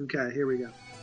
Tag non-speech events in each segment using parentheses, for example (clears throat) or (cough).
Okay, here we go.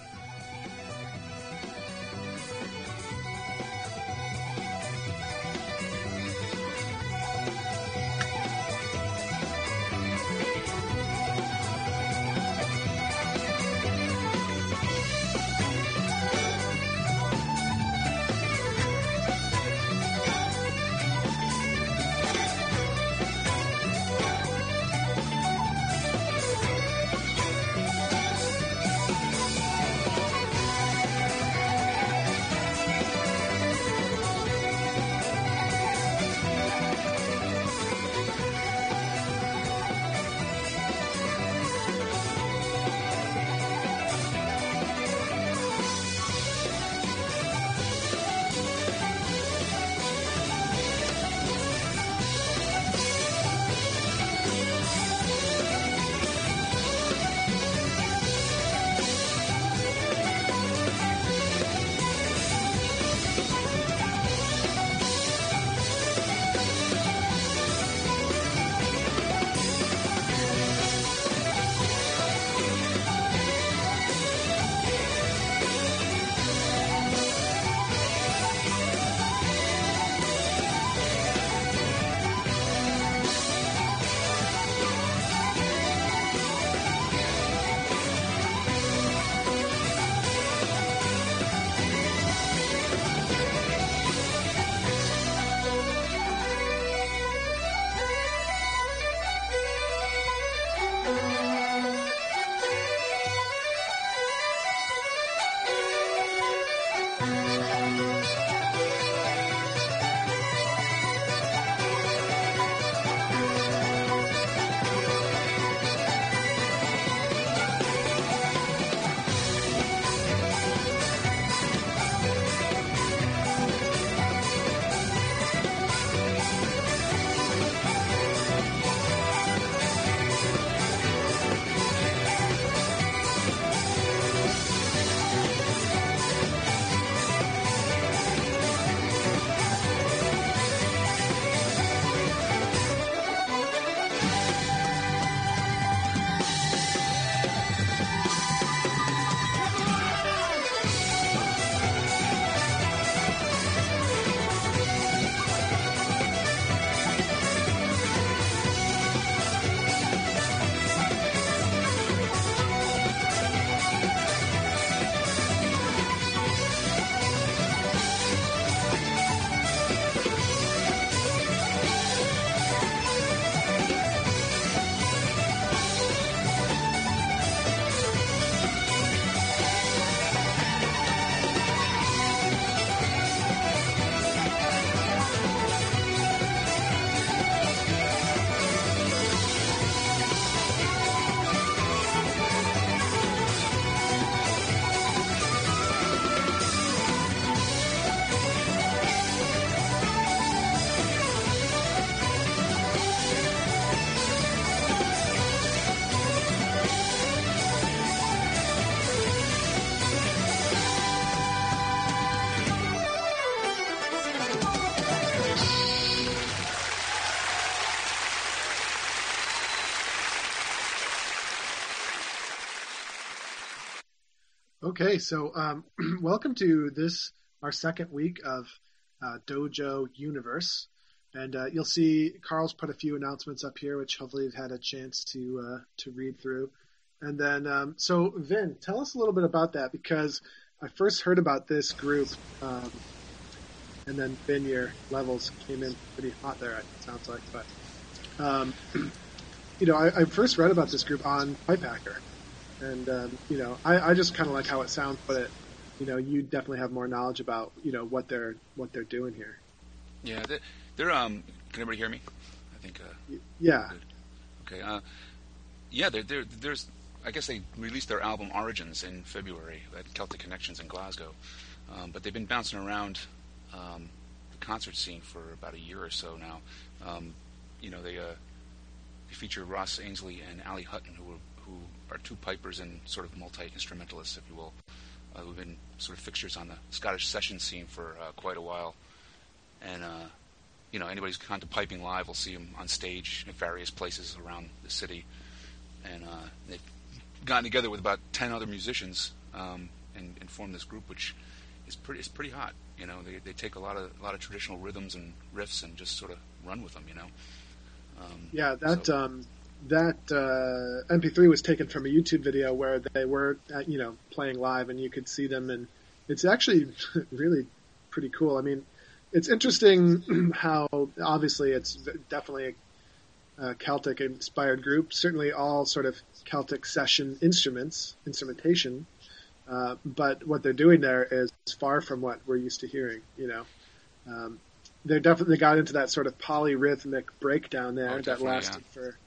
Okay, so um, (clears throat) welcome to this our second week of uh, Dojo Universe, and uh, you'll see Carl's put a few announcements up here, which hopefully you've had a chance to uh, to read through. And then, um, so Vin, tell us a little bit about that because I first heard about this group, um, and then Vin, your levels came in pretty hot there. It sounds like, but um, (clears throat) you know, I, I first read about this group on Pipe Hacker and um, you know, I, I just kind of like how it sounds, but it, you know, you definitely have more knowledge about you know what they're what they're doing here. Yeah, they're, they're um. Can everybody hear me? I think. Uh, yeah. Good. Okay. Uh, yeah, they're, they're, there's. I guess they released their album Origins in February at Celtic Connections in Glasgow, um, but they've been bouncing around um, the concert scene for about a year or so now. Um, you know, they uh, they feature Ross Ainslie and Ali Hutton, who were are two pipers and sort of multi instrumentalists, if you will, uh, who've been sort of fixtures on the Scottish session scene for uh, quite a while. And uh, you know, anybody who's gone to piping live will see them on stage at various places around the city, and uh, they've gotten together with about ten other musicians um, and, and formed this group, which is pretty is pretty hot. You know, they they take a lot of a lot of traditional rhythms and riffs and just sort of run with them. You know. Um, yeah, that so. um, that uh, MP3 was taken from a YouTube video where they were, at, you know, playing live, and you could see them, and it's actually (laughs) really pretty cool. I mean, it's interesting (clears throat) how obviously it's definitely a, a Celtic inspired group. Certainly, all sort of Celtic session instruments, instrumentation. Uh, but what they're doing there is far from what we're used to hearing. You know, um, they definitely got into that sort of polyrhythmic breakdown there oh, that lasted yeah. for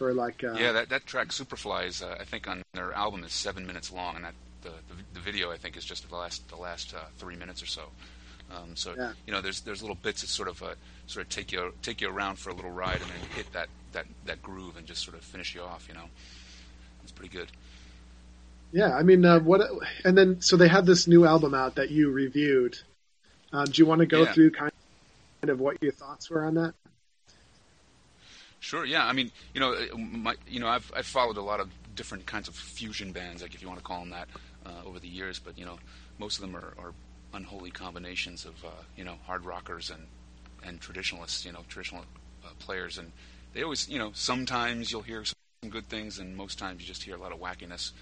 for like uh, yeah that that track Superfly is uh, I think on their album is seven minutes long and that the the, the video I think is just the last the last uh, three minutes or so. Um, so yeah. you know there's there's little bits that sort of uh, sort of take you take you around for a little ride and then hit that that that groove and just sort of finish you off. You know, it's pretty good. Yeah, I mean, uh, what? And then so they had this new album out that you reviewed. Um, do you want to go yeah. through kind of what your thoughts were on that? Sure. Yeah. I mean, you know, uh, my, you know, I've I've followed a lot of different kinds of fusion bands, like if you want to call them that, uh, over the years. But you know, most of them are, are unholy combinations of uh, you know hard rockers and and traditionalists, you know, traditional uh, players, and they always, you know, sometimes you'll hear some good things, and most times you just hear a lot of wackiness.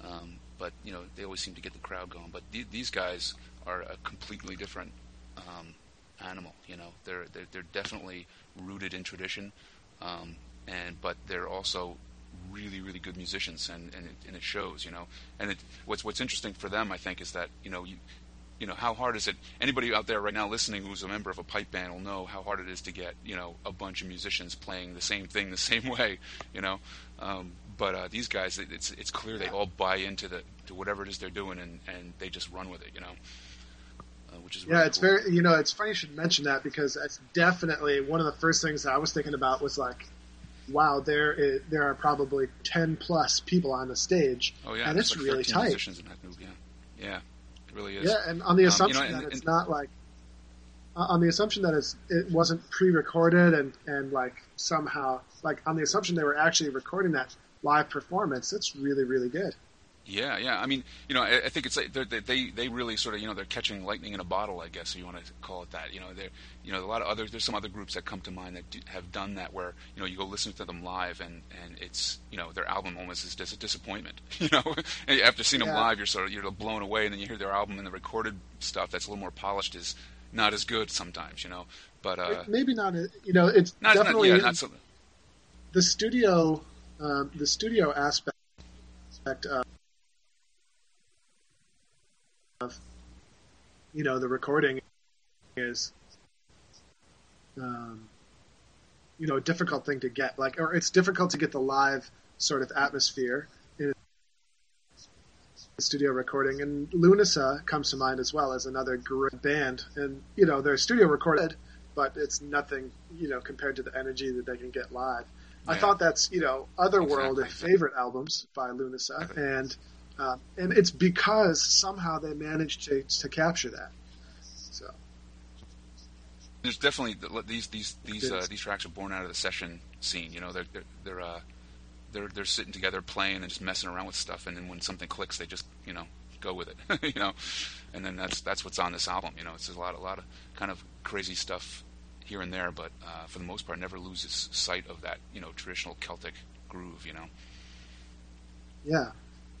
Um, but you know, they always seem to get the crowd going. But th- these guys are a completely different um, animal. You know, they're, they're they're definitely rooted in tradition, um, and but they're also really really good musicians, and and it, and it shows. You know, and it, what's what's interesting for them, I think, is that you know you. You know how hard is it? Anybody out there right now listening who's a member of a pipe band will know how hard it is to get you know a bunch of musicians playing the same thing the (laughs) same way. You know, um, but uh, these guys, it's it's clear they all buy into the to whatever it is they're doing, and and they just run with it. You know uh, which is really yeah, it's cool. very you know it's funny you should mention that because that's definitely one of the first things that I was thinking about was like, wow, there is, there are probably ten plus people on the stage, oh yeah, and it's like really tight. Musicians in that group, yeah, yeah, it really is. Yeah, and on the assumption um, you know, and, that it's and, not like on the assumption that it's it wasn't pre-recorded and and like somehow like on the assumption they were actually recording that live performance, it's really really good. Yeah, yeah. I mean, you know, I, I think it's like they they really sort of you know they're catching lightning in a bottle, I guess, if you want to call it that. You know, they you know a lot of other there's some other groups that come to mind that do, have done that where you know you go listen to them live and and it's you know their album almost is just a disappointment. (laughs) You know, after seeing yeah. them live, you're sort of you're blown away, and then you hear their album and the recorded stuff that's a little more polished is not as good sometimes. You know, but uh, maybe not. You know, it's not, definitely not, yeah, not so, the studio um, the studio aspect. Of, of you know the recording is um, you know a difficult thing to get like or it's difficult to get the live sort of atmosphere in a studio recording and Lunasa comes to mind as well as another great band and you know they're studio recorded but it's nothing you know compared to the energy that they can get live yeah. I thought that's you know Otherworld exactly. favorite albums by Lunasa and uh, and it's because somehow they managed to, to capture that. So there's definitely these these these uh, these tracks are born out of the session scene. You know, they're they're they're, uh, they're they're sitting together playing and just messing around with stuff, and then when something clicks, they just you know go with it. (laughs) you know, and then that's that's what's on this album. You know, it's a lot a lot of kind of crazy stuff here and there, but uh, for the most part, never loses sight of that you know traditional Celtic groove. You know. Yeah,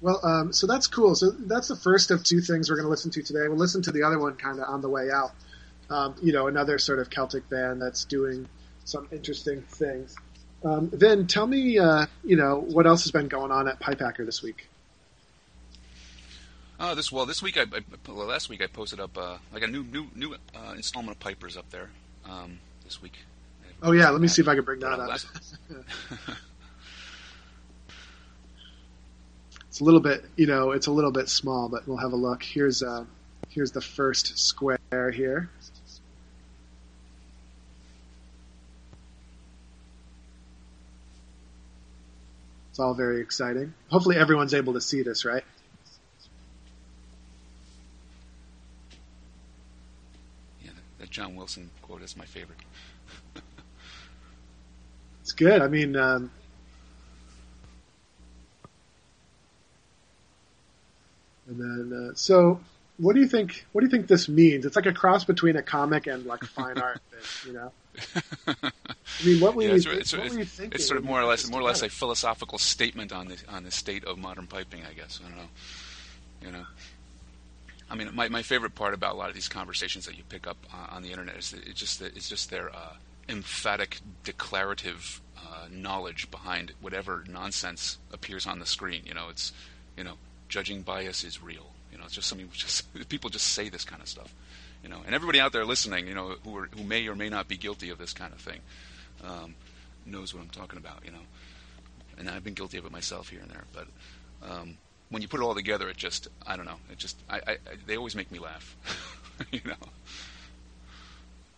well, um, so that's cool. So that's the first of two things we're going to listen to today. We'll listen to the other one kind of on the way out. Um, you know, another sort of Celtic band that's doing some interesting things. Um, Vin, tell me, uh, you know, what else has been going on at Pipehacker this week? Uh, this well, this week I, I well, last week I posted up uh, like a new new new uh, installment of Pipers up there. Um, this week. Oh yeah, let me see if I can bring that up. (laughs) (laughs) It's a little bit, you know, it's a little bit small, but we'll have a look. Here's uh, here's the first square here. It's all very exciting. Hopefully everyone's able to see this, right? Yeah, that John Wilson quote is my favorite. (laughs) it's good. I mean, um, And then, uh, so what do you think? What do you think this means? It's like a cross between a comic and like fine art, you know. (laughs) I mean, what were, Yeah, you, it's, it's, what it's, were you thinking? it's sort of more or less more or less a philosophical statement on the on the state of modern piping. I guess I don't know. You know, I mean, my, my favorite part about a lot of these conversations that you pick up uh, on the internet is that it's just that it's just their uh, emphatic, declarative uh, knowledge behind whatever nonsense appears on the screen. You know, it's you know, judging bias is real. You know, it's just something (laughs) just people just say this kind of stuff. You know, and everybody out there listening, you know, who are, who may or may not be guilty of this kind of thing, um, knows what I'm talking about. You know, and I've been guilty of it myself here and there. But um, when you put it all together, it just I don't know. It just I, I, they always make me laugh. (laughs) you know.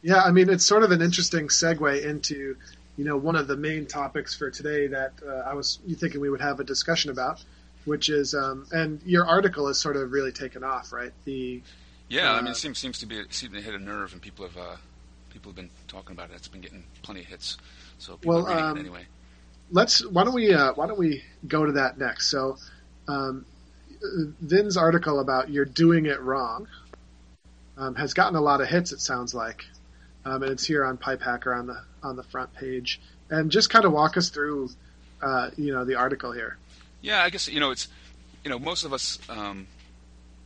Yeah, I mean, it's sort of an interesting segue into, you know, one of the main topics for today that uh, I was thinking we would have a discussion about, which is, um, and your article has sort of really taken off, right? The Yeah, I mean, Uh, it seems seems to be seems to hit a nerve, and people have uh, people have been talking about it. It's been getting plenty of hits, so people Well, um, it anyway. let's why don't we uh, why don't we go to that next? So, um, Vin's article about you're doing it wrong um, has gotten a lot of hits. It sounds like, um, and it's here on Pipe Hacker on the on the front page. And just kind of walk us through, uh, you know, the article here. Yeah, I guess you know it's you know most of us um,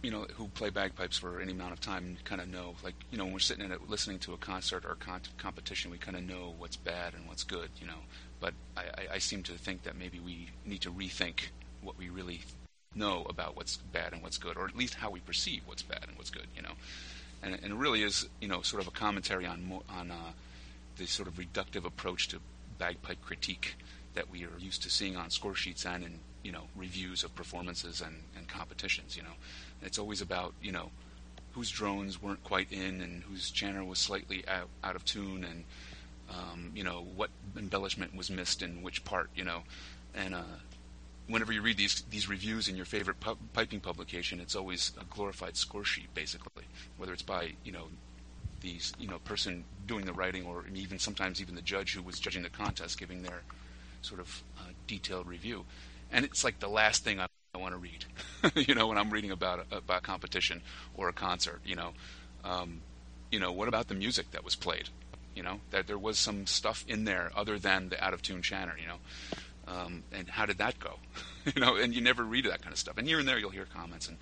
you know who play bagpipes for any amount of time kind of know like you know when we're sitting in it listening to a concert or a con- competition we kind of know what's bad and what's good you know. But I, I, I seem to think that maybe we need to rethink what we really know about what's bad and what's good or at least how we perceive what's bad and what's good you know. And, and it really is you know sort of a commentary on on uh, the sort of reductive approach to bagpipe critique that we are used to seeing on score sheets and in you know reviews of performances and, and competitions. You know, it's always about you know whose drones weren't quite in and whose chanter was slightly out, out of tune and um, you know what embellishment was missed in which part. You know, and uh, whenever you read these these reviews in your favorite pu- piping publication, it's always a glorified score sheet, basically, whether it's by you know these you know person doing the writing or even sometimes even the judge who was judging the contest giving their sort of uh, detailed review, and it's like the last thing I, I want to read, (laughs) you know, when I'm reading about a, about competition or a concert, you know, um, you know, what about the music that was played, you know, that there was some stuff in there other than the out of tune chanter, you know, um, and how did that go, (laughs) you know, and you never read that kind of stuff, and here and there you'll hear comments, and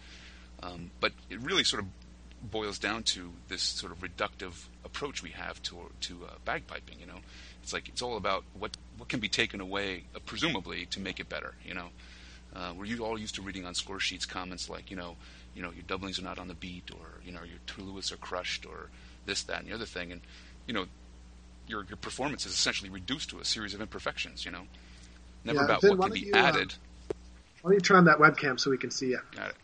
um, but it really sort of boils down to this sort of reductive approach we have to to uh, bagpiping. You know, it's like it's all about what what can be taken away, uh, presumably, to make it better. You know, uh, we're all used to reading on score sheets comments like, you know, you know, your doublings are not on the beat, or you know, your Taorluaths are crushed, or this, that, and the other thing, and you know, your your performance is essentially reduced to a series of imperfections. You know, never Yeah, about what can be you, uh, added. Why don't you turn on that webcam so we can see you? Got it.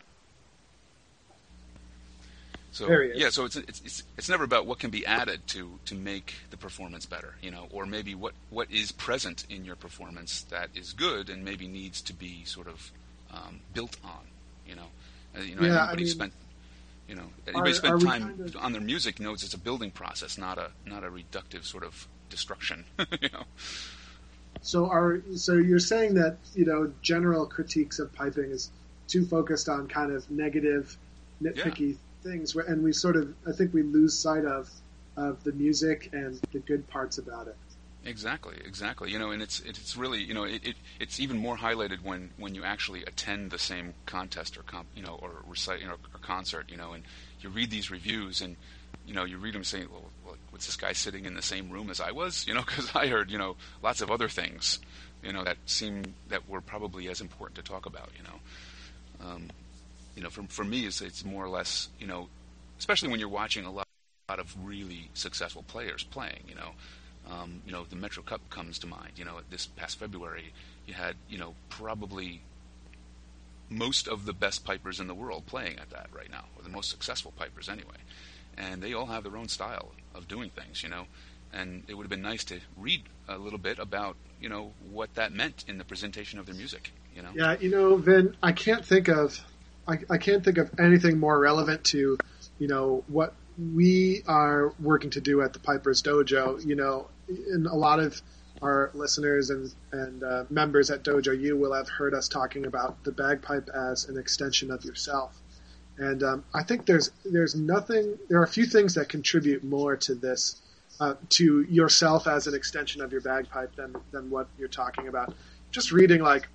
So is. yeah, so it's, it's it's it's never about what can be added to to make the performance better, you know, or maybe what what is present in your performance that is good and maybe needs to be sort of um, built on, you know. Uh, you know, Yeah, I anybody mean- spent you know anybody are spent we time kind of- on their music knows it's a building process, not a not a reductive sort of destruction, (laughs) you know. So are so you're saying that you know general critiques of piping is too focused on kind of negative, nitpicky things, where, and we sort of I think we lose sight of of the music and the good parts about it. Exactly, exactly. You know, and it's it's really you know it, it it's even more highlighted when when you actually attend the same contest or comp, you know or recite you know or concert you know and you read these reviews and you know you read them saying well, well was this guy sitting in the same room as I was you know (laughs) because I heard you know lots of other things you know that seem that were probably as important to talk about you know um, you know for for me it's it's more or less you know especially when you're watching a lot, lot of really successful players playing you know um, you know, the Metro Cup comes to mind. You know, this past February, you had, you know, probably most of the best pipers in the world playing at that right now, or the most successful pipers anyway. And they all have their own style of doing things, you know. And it would have been nice to read a little bit about, you know, what that meant in the presentation of their music, you know. Yeah, you know, Vin, I can't think of I, I can't think of anything more relevant to you know what we are working to do at the Piper's Dojo. You know, and a lot of our listeners and and uh, members at Dojo U will have heard us talking about the bagpipe as an extension of yourself. And um, I think there's there's nothing. There are a few things that contribute more to this, uh, to yourself as an extension of your bagpipe than than what you're talking about. Just reading like,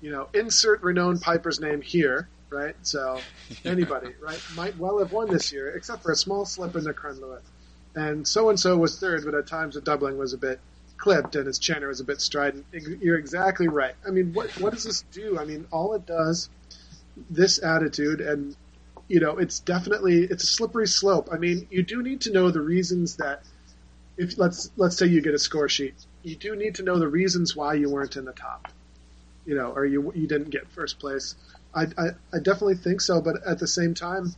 you know, insert renowned piper's name here, right? So (laughs) anybody, right, might well have won this year, except for a small slip in the Crunluath. And so and so was third, but at times the doubling was a bit clipped and his chanter was a bit strident. You're exactly right. I mean, what what does this do? I mean, all it does, this attitude, and you know, it's definitely it's a slippery slope. I mean, you do need to know the reasons that if let's let's say you get a score sheet, you do need to know the reasons why you weren't in the top, you know, or you you didn't get first place. I I, I definitely think so, but at the same time,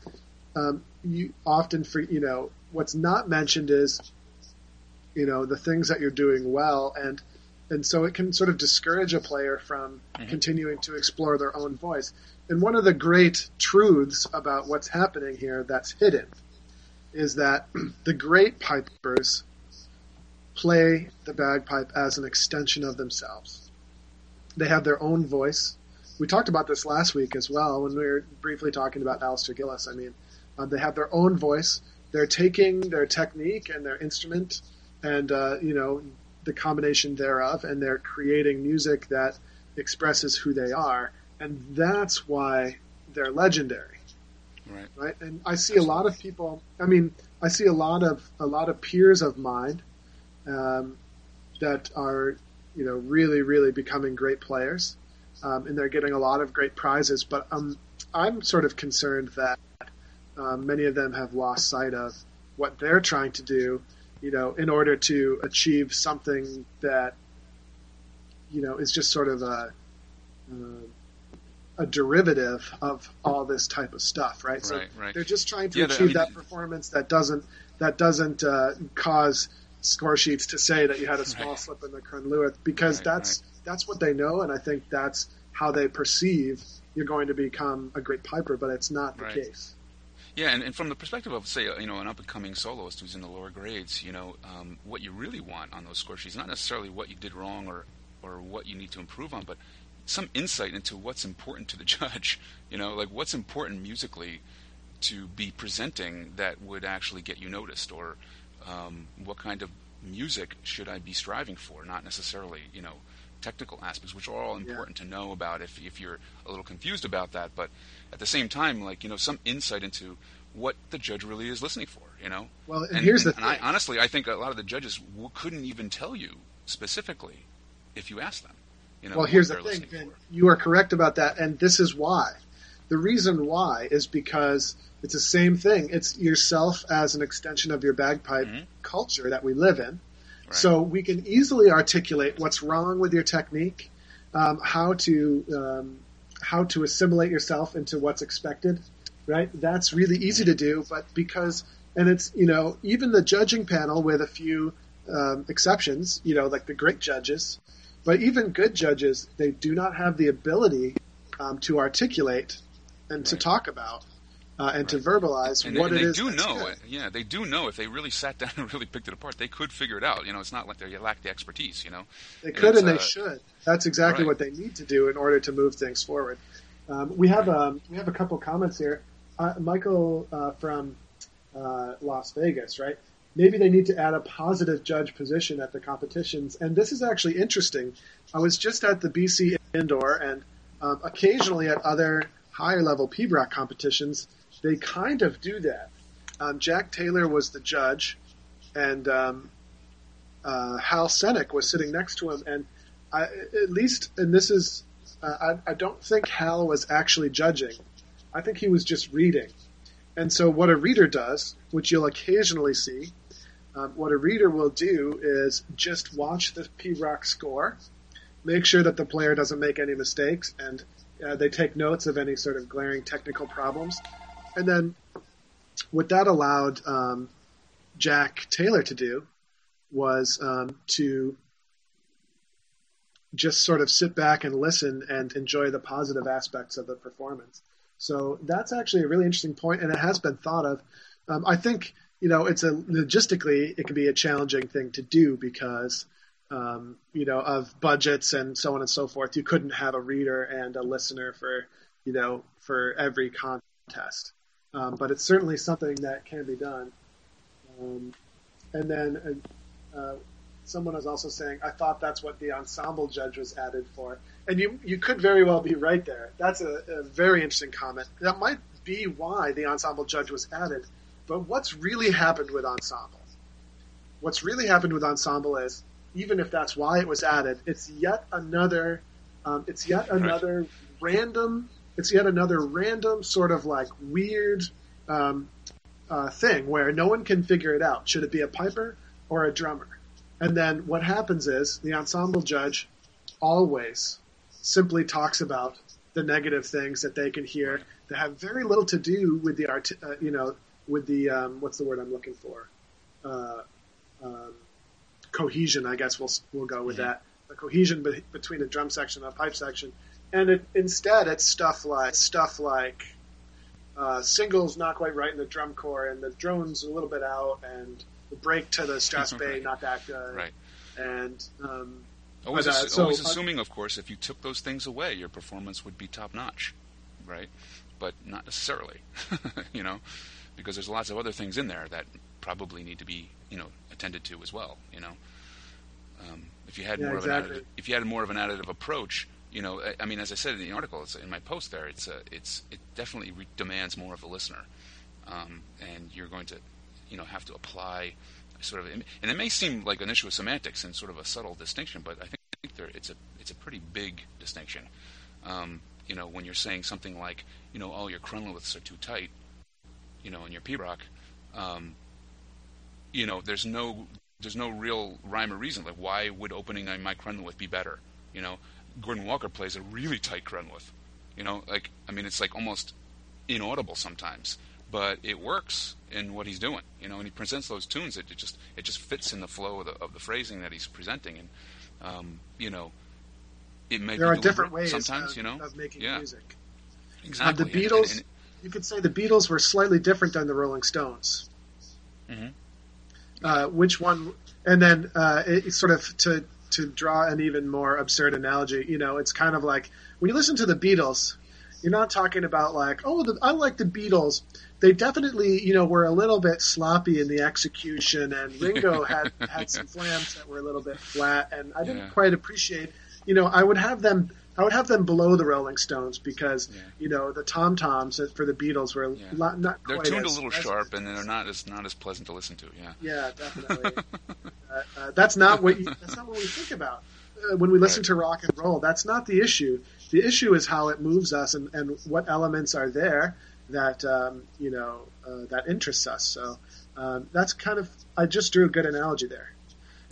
um, you often for you know what's not mentioned is you know the things that you're doing well and and so it can sort of discourage a player from mm-hmm. continuing to explore their own voice and one of the great truths about what's happening here that's hidden is that (clears throat) the great pipers play the bagpipe as an extension of themselves they have their own voice we talked about this last week as well when we were briefly talking about Alasdair Gillies. I mean, uh, they have their own voice they're taking their technique and their instrument and uh, you know the combination thereof, and they're creating music that expresses who they are, and that's why they're legendary. Right. Right. And I see a lot of people. I mean, I see a lot of a lot of peers of mine um, that are, you know, really, really becoming great players, um, and they're getting a lot of great prizes. But um, I'm sort of concerned that um, many of them have lost sight of what they're trying to do, you know, in order to achieve something that, you know, is just sort of a, uh, a derivative of all this type of stuff, right? So right, they're just trying to yeah, achieve I mean, that performance that doesn't that doesn't uh, cause score sheets to say that you had a small right. slip in the Crunluath because that's that's what they know, and I think that's how they perceive you're going to become a great piper, but it's not the case. Yeah, and, and from the perspective of, say, you know, an up-and-coming soloist who's in the lower grades, you know, um, what you really want on those score sheets, not necessarily what you did wrong or, or what you need to improve on, but some insight into what's important to the (laughs) judge. You know, like what's important musically to be presenting that would actually get you noticed, or um, what kind of music should I be striving for, not necessarily, you know, technical aspects, which are all important yeah. to know about if, if you're a little confused about that. But at the same time, like, you know, some insight into what the judge really is listening for, you know? Well, and, and here's and, the and I, honestly, I think a lot of the judges w- couldn't even tell you specifically if you asked them. You know, well, here's the thing, Ben. You are correct about that, and this is why. The reason why is because it's the same thing. It's yourself as an extension of your bagpipe mm-hmm. culture that we live in. So we can easily articulate what's wrong with your technique, um, how to um, how to assimilate yourself into what's expected. Right, that's really easy to do, but because and it's you know even the judging panel with a few um, exceptions, you know like the great judges, but even good judges, they do not have the ability um, to articulate and right. to talk about uh, and right. to verbalize and what they, it is. They do know, good. yeah, they do know if they really sat down (laughs) and really picked it apart, they could figure it out. You know, it's not like they lack the expertise. You know, they could and, and they uh, should. That's exactly right. what they need to do in order to move things forward. Um, we have um, we have a couple comments here. Uh, Michael uh, from uh, Las Vegas, right? Maybe they need to add a positive judge position at the competitions. And this is actually interesting. I was just at the BC Indoor and um, occasionally at other higher level PBRAC competitions they kind of do that. Um, Jack Taylor was the judge, and um, uh, Hal Senyk was sitting next to him. And I, at least, and this is, uh, I, I don't think Hal was actually judging. I think he was just reading. And so, what a reader does, which you'll occasionally see, um, what a reader will do is just watch the pibroch score, make sure that the player doesn't make any mistakes, and uh, they take notes of any sort of glaring technical problems, and then what that allowed um, Jack Taylor to do was um, to just sort of sit back and listen and enjoy the positive aspects of the performance. So that's actually a really interesting point, and it has been thought of. Um, I think you know it's a logistically it can be a challenging thing to do because um, you know of budgets and so on and so forth. You couldn't have a reader and a listener for you know for every contest. Um, but it's certainly something that can be done. Um, and then uh, uh, someone was also saying, I thought that's what the ensemble judge was added for. And you, you could very well be right there. That's a, a very interesting comment. That might be why the ensemble judge was added. But what's really happened with ensemble? What's really happened with ensemble is, even if that's why it was added, it's yet another, um, it's yet another random, it's yet another random sort of like weird um, uh, thing where no one can figure it out. Should it be a piper or a drummer? And then what happens is the ensemble judge always simply talks about the negative things that they can hear that have very little to do with the art, uh, you know, with the um, what's the word I'm looking for? Uh, um, cohesion, I guess we'll we'll go with mm-hmm. that. The cohesion be- between a drum section and a pipe section, and it, instead it's stuff like stuff like uh, singles not quite right in the drum corps, and the drones a little bit out, and the break to the stress (laughs) bay right. not that good, right? And um, always, but, uh, so, always assuming, of course, if you took those things away, your performance would be top notch, right? But not necessarily, (laughs) you know, because there's lots of other things in there that probably need to be, you know, attended to as well. You know, um, if you had yeah, more exactly. of an additive, if you had more of an additive approach, you know, I, I mean, as I said in the article, it's in my post there, it's a, it's it definitely re- demands more of a listener, um, and you're going to, you know, have to apply sort of, and it may seem like an issue of semantics and sort of a subtle distinction, but I think there, it's a it's a pretty big distinction. Um, you know, when you're saying something like, you know, oh, your Crunluaths are too tight, you know, in your pibroch, um, you know, there's no there's no real rhyme or reason. Like, why would opening my Crunluath be better? You know, Gordon Walker plays a really tight Crunluath. You know, like I mean, it's like almost inaudible sometimes, but it works in what he's doing. You know, and he presents those tunes. It, it just it just fits in the flow of the, of the phrasing that he's presenting, and um, you know, it may there are different ways sometimes. Of, you know, of making yeah. music. Exactly. The Beatles. And, and, you could say the Beatles were slightly different than the Rolling Stones. Mm-hmm. Uh, which one? And then uh, it, sort of to to draw an even more absurd analogy, you know, it's kind of like when you listen to the Beatles, you're not talking about like, oh, the, I like the Beatles. They definitely, you know, were a little bit sloppy in the execution, and Ringo (laughs) had had some flams that were a little bit flat, and I didn't Yeah. quite appreciate. You know, I would have them. I would have them below the Rolling Stones because Yeah. you know the tom toms for the Beatles were Yeah. not, not they're quite tuned a as little sharp, and they're not as not as pleasant to listen to. Yeah. yeah, definitely. (laughs) uh, uh, that's not what you, that's not what we think about uh, when we listen Right. to rock and roll. That's not the issue. The issue is how it moves us and, and what elements are there that um, you know uh, that interests us. So um, that's kind of I just drew a good analogy there.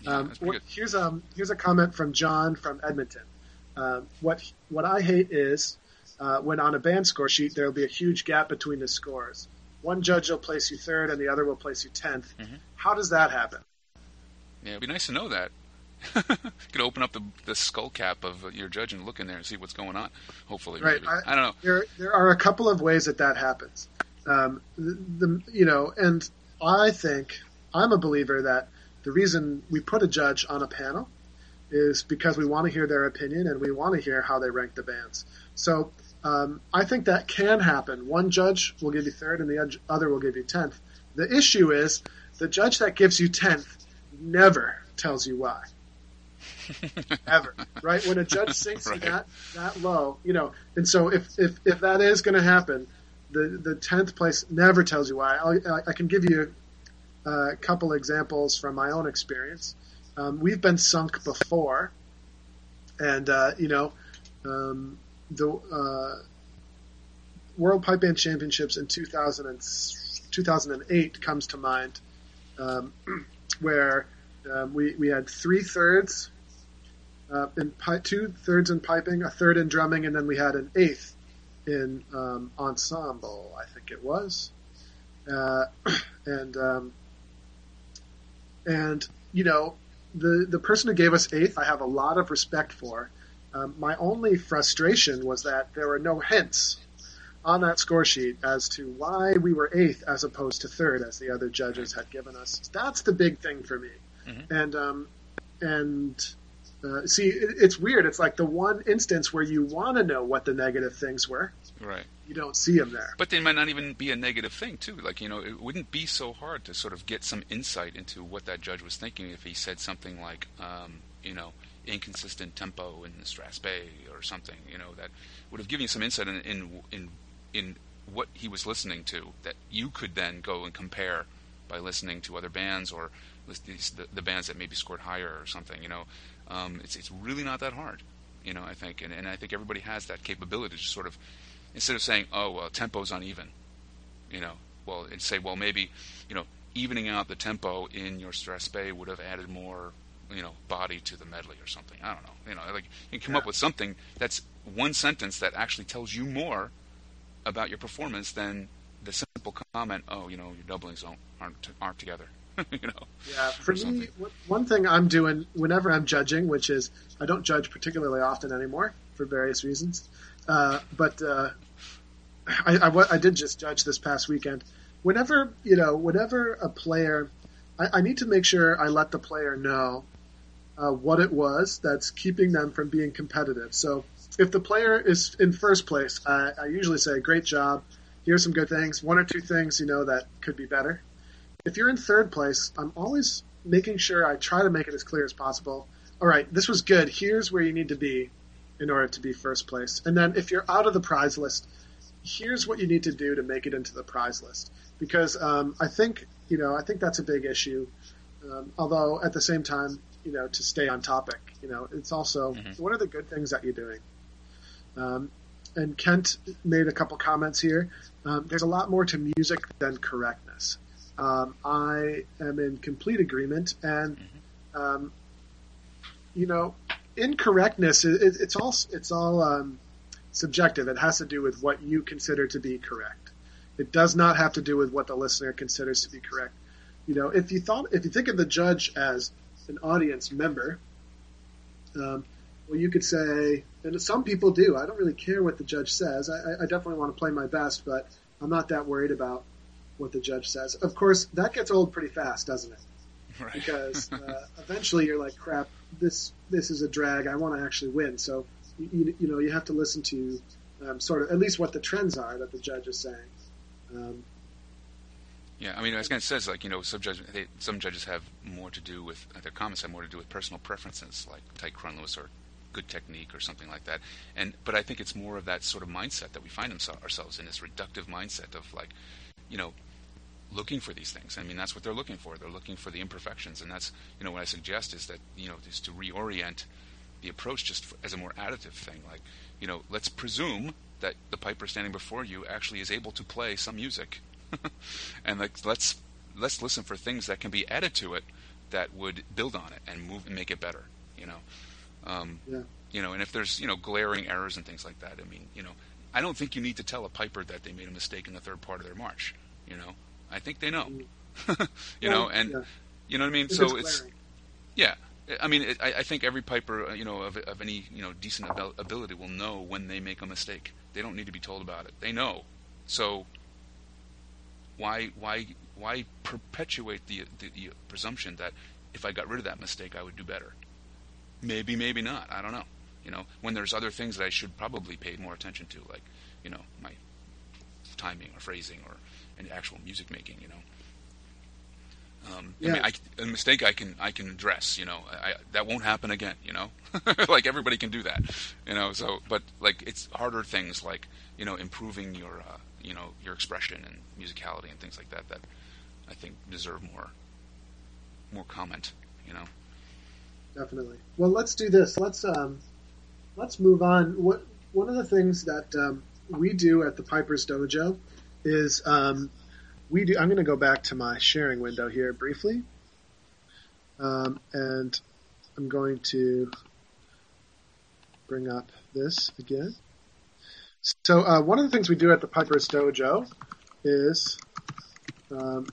Yeah, Um, that's good. here's um here's a comment from John from Edmonton. Um, what what I hate is uh, when on a band score sheet there will be a huge gap between the scores. One judge will place you third, and the other will place you 10th Mhm. How does that happen? Yeah, it'd be nice to know that. (laughs) you could open up the, the skull cap of your judge and look in there and see what's going on. Hopefully, Right. I- I, don't know. There there are a couple of ways that that happens. Um, the, the you know, and I think I'm a believer that the reason we put a judge on a panel is because we want to hear their opinion and we want to hear how they rank the bands. So um, I think that can happen. One judge will give you third, and the other will give you tenth. The issue is the judge that gives you tenth never tells you why. (laughs) Ever, right? When a judge sinks Right. you that that low, you know, and so if if, if that is going to happen, the the tenth place never tells you why. I'll, I- I can give you a couple examples from my own experience. Um, we've been sunk before, and uh, you know, um, the uh, World Pipe Band Championships in 2000 and, 2008 comes to mind, um, (clears throat) where um, we we had three thirds uh, in pi- two thirds in piping, a third in drumming, and then we had an eighth in um, ensemble. I think it was, uh, (clears throat) and um, and you know the the person who gave us eighth, I have a lot of respect for. Um, my only frustration was that there were no hints on that score sheet as to why we were eighth as opposed to third, as the other judges had given us. That's the big thing for me. Mhm. And um, and uh, see, it, it's weird. It's like the one instance where you want to know what the negative things were, Right. You don't see them there. But they might not even be a negative thing too. Like you know, it wouldn't be so hard to sort of get some insight into what that judge was thinking if he said something like, um, you know, inconsistent tempo in the Strathspey or something. You know, that would have given you some insight in in in, in what he was listening to that you could then go and compare by listening to other bands or the, the bands that maybe scored higher or something. You know, um, it's it's really not that hard. You know, I think, and, and I think everybody has that capability to sort of instead of saying, oh well, tempo's uneven. You know, well, and say, well, maybe you know, evening out the tempo in your Strathspey would have added more you know body to the medley or something. I don't know. You know, like you can come yeah. up with something that's one sentence that actually tells you more about your performance than the simple comment, "Oh, you know, your doublings don't aren't aren't together." (laughs) you know. Yeah, for me, one thing I'm doing whenever I'm judging, which is I don't judge particularly often anymore for various reasons, uh, but uh, I, I, I, did just judge this past weekend. Whenever you know, whenever a player, I, I need to make sure I let the player know uh, what it was that's keeping them from being competitive. So if the player is in first place, I, I usually say, "Great job." Here's some good things. One or two things you know that could be better if you're in third place, I'm always making sure I try to make it as clear as possible. All right, this was good. Here's where you need to be in order to be first place. And then if you're out of the prize list, here's what you need to do to make it into the prize list. Because um, I think you know I think that's a big issue. Um, although at the same time, you know, to stay on topic, you know, it's also mm-hmm. what are the good things that you're doing. Um, and Kent made a couple comments here. Um, there's a lot more to music than correctness um, I am in complete agreement. And, mm-hmm. um, you know, incorrectness, it, it's all, it's all um, subjective. It has to do with what you consider to be correct. It does not have to do with what the listener considers to be correct. You know, if you thought, if you think of the judge as an audience member, um, well, you could say, and some people do. I don't really care what the judge says. I, I definitely want to play my best, but I'm not that worried about what the judge says. Of course, that gets old pretty fast, doesn't it? (laughs) Right. Because uh, eventually you're like, crap, this this is a drag. I want to actually win. So you, you know you have to listen to um, sort of at least what the trends are that the judge is saying. Um, yeah, I mean, I was going to like you know, some judges, they, some judges have more to do with their comments have more to do with personal preferences, like tight Crunluaths or good technique or something like that. And but I think it's more of that sort of mindset that we find ourselves in this reductive mindset of like, you know, looking for these things. I mean, that's what they're looking for. They're looking for the imperfections, and that's you know what I suggest is that you know is to reorient the approach just as a more additive thing. Like you know, let's presume that the piper standing before you actually is able to play some music, (laughs) and like, let's let's listen for things that can be added to it that would build on it and move and make it better. You know, um, yeah. you know, and if there's you know glaring errors and things like that, I mean, you know, I don't think you need to tell a piper that they made a mistake in the third part of their march. You know, I think they know. (laughs) you know, and yeah. you know what I mean. If so it's, it's yeah. I mean, it, I, I, think every piper, uh, you know, of, of any you know decent ability will know when they make a mistake. They don't need to be told about it. They know. So why why why perpetuate the, the, the presumption that if I got rid of that mistake, I would do better? Maybe, maybe not. I don't know. You know, when there's other things that I should probably pay more attention to, like you know my timing or phrasing or and actual music making. You know, um, yeah. I mean, I, a mistake I can I can address. You know, I, that won't happen again. You know, (laughs) like everybody can do that. You know, so but like it's harder things like you know improving your uh, you know your expression and musicality and things like that that I think deserve more more comment. You know. Definitely. Well, let's do this. Let's um, let's move on. What one of the things that um, we do at the Piper's Dojo is um, we do. I'm going to go back to my sharing window here briefly, um, and I'm going to bring up this again. So uh, one of the things we do at the Piper's Dojo is, um,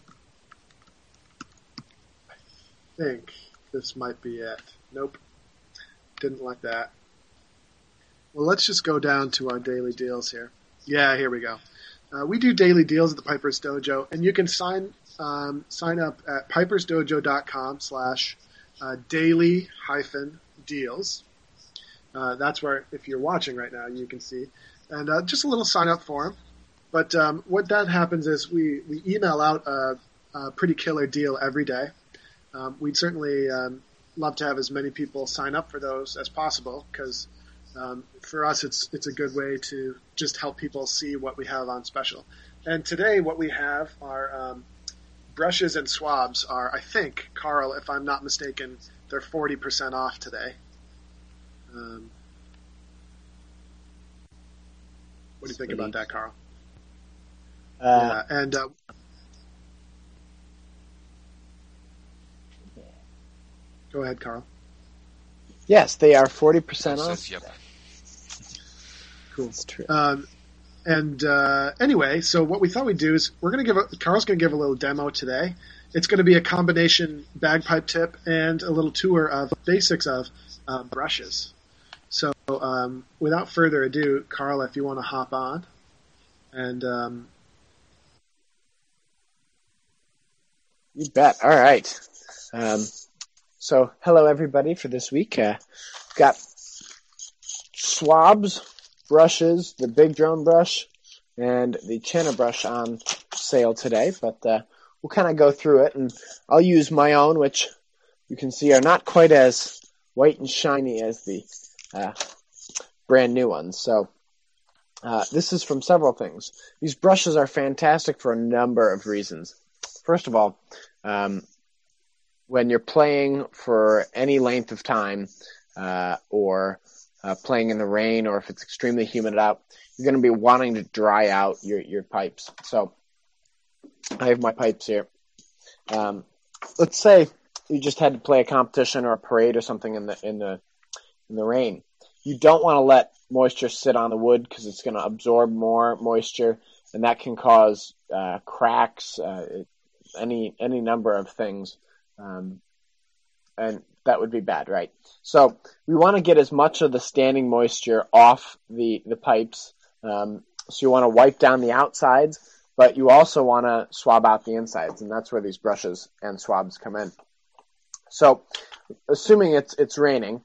I think this might be it. Nope, didn't like that. Well, let's just go down to our daily deals here. Yeah, here we go. Uh, we do daily deals at the Piper's Dojo, and you can sign um, sign up at pipersdojo.com slash uh, daily hyphen deals. Uh, that's where, if you're watching right now, you can see. and uh, just a little sign up form. But um, what that happens is we, we email out a, a pretty killer deal every day. Um, we'd certainly um, love to have as many people sign up for those as possible because um, for us it's it's a good way to just help people see what we have on special. And today what we have are um, brushes and swabs are I think Carl if I'm not mistaken they're forty percent off today. Um, what do you think about that, Carl? Uh, yeah, and uh, go ahead, Carl. Yes, they are forty percent off. Yep. Cool. That's true. Um, and uh, anyway, so what we thought we'd do is we're going to give a, Carl's going to give a little demo today. It's going to be a combination bagpipe tip and a little tour of basics of uh, brushes. So um, without further ado, Carl, if you want to hop on, and um, You bet. All right. Um, so, hello everybody for this week. Uh, got swabs, brushes, the big drone brush, and the chanter brush on sale today. But uh, we'll kind of go through it, and I'll use my own, which you can see are not quite as white and shiny as the uh, brand new ones. So. Uh, this is from several things. These brushes are fantastic for a number of reasons. First of all, um, when you're playing for any length of time, uh, or uh, playing in the rain, or if it's extremely humid out, you're going to be wanting to dry out your, your pipes. So I have my pipes here. Um, let's say you just had to play a competition or a parade or something in the in the in the rain. You don't want to let moisture sit on the wood because it's going to absorb more moisture, and that can cause uh, cracks, uh, any any number of things, um, and that would be bad, right? So we want to get as much of the standing moisture off the the pipes. Um, so you want to wipe down the outsides, but you also want to swab out the insides, and that's where these brushes and swabs come in. So, assuming it's it's raining,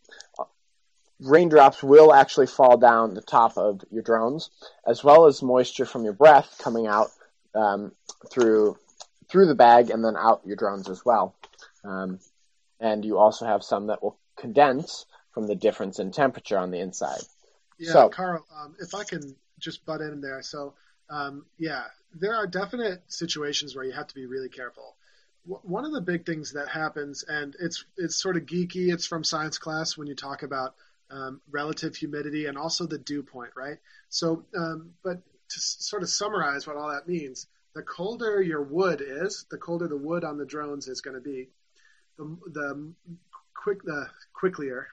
raindrops will actually fall down the top of your drones, as well as moisture from your breath coming out um, through through the bag and then out your drones as well. Um, and you also have some that will condense from the difference in temperature on the inside. Yeah, So- Carl, um, if I can just butt in there. So, um, yeah, there are definite situations where you have to be really careful. W- One of the big things that happens, and it's it's sort of geeky. It's from science class when you talk about um, relative humidity and also the dew point, right? So, um, but to s- sort of summarize what all that means, the colder your wood is, the colder the wood on the drones is going to be. The, the quick the quicklier,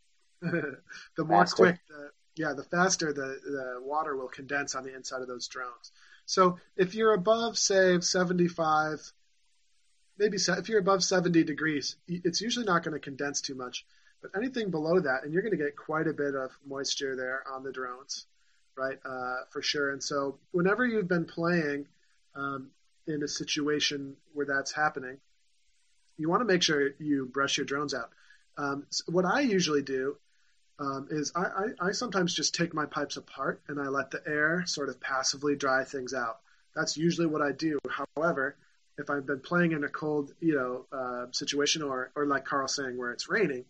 (laughs) the more Faster. quick the yeah, the faster the, the water will condense on the inside of those drones. So if you're above, say, 75, maybe if you're above 70 degrees, it's usually not going to condense too much. But anything below that, and you're going to get quite a bit of moisture there on the drones, right? Uh, for sure. And so whenever you've been playing um, in a situation where that's happening, you want to make sure you brush your drones out. Um, s- what I usually do um, is I, I, I sometimes just take my pipes apart and I let the air sort of passively dry things out. That's usually what I do. However, if I've been playing in a cold, you know, uh, situation or, or like Carl's saying where it's raining,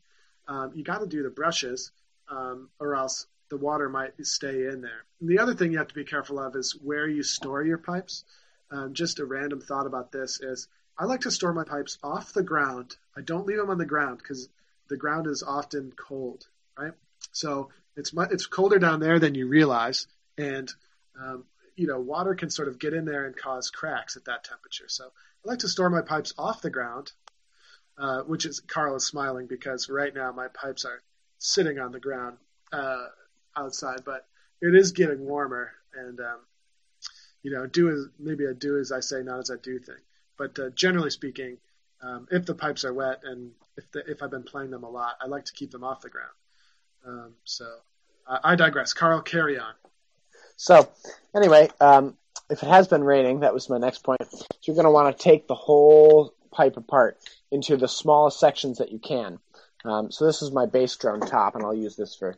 um, you got to do the brushes um, or else the water might stay in there. And the other thing you have to be careful of is where you store your pipes. Um, just a random thought about this is I like to store my pipes off the ground. I don't leave them on the ground because the ground is often cold, right? So it's mu- it's colder down there than you realize, and um, you know water can sort of get in there and cause cracks at that temperature. So I like to store my pipes off the ground, uh, which is Carl is smiling because right now my pipes are sitting on the ground uh, outside, but it is getting warmer, and um, you know do as maybe I do as I say, not as I do thing. But uh, generally speaking, um, if the pipes are wet and if the, if I've been playing them a lot, I like to keep them off the ground. Um, so uh, I digress. Carl, carry on. So, anyway, um, if it has been raining, that was my next point. You're going to want to take the whole pipe apart into the smallest sections that you can. Um, so this is my bass drum top, and I'll use this for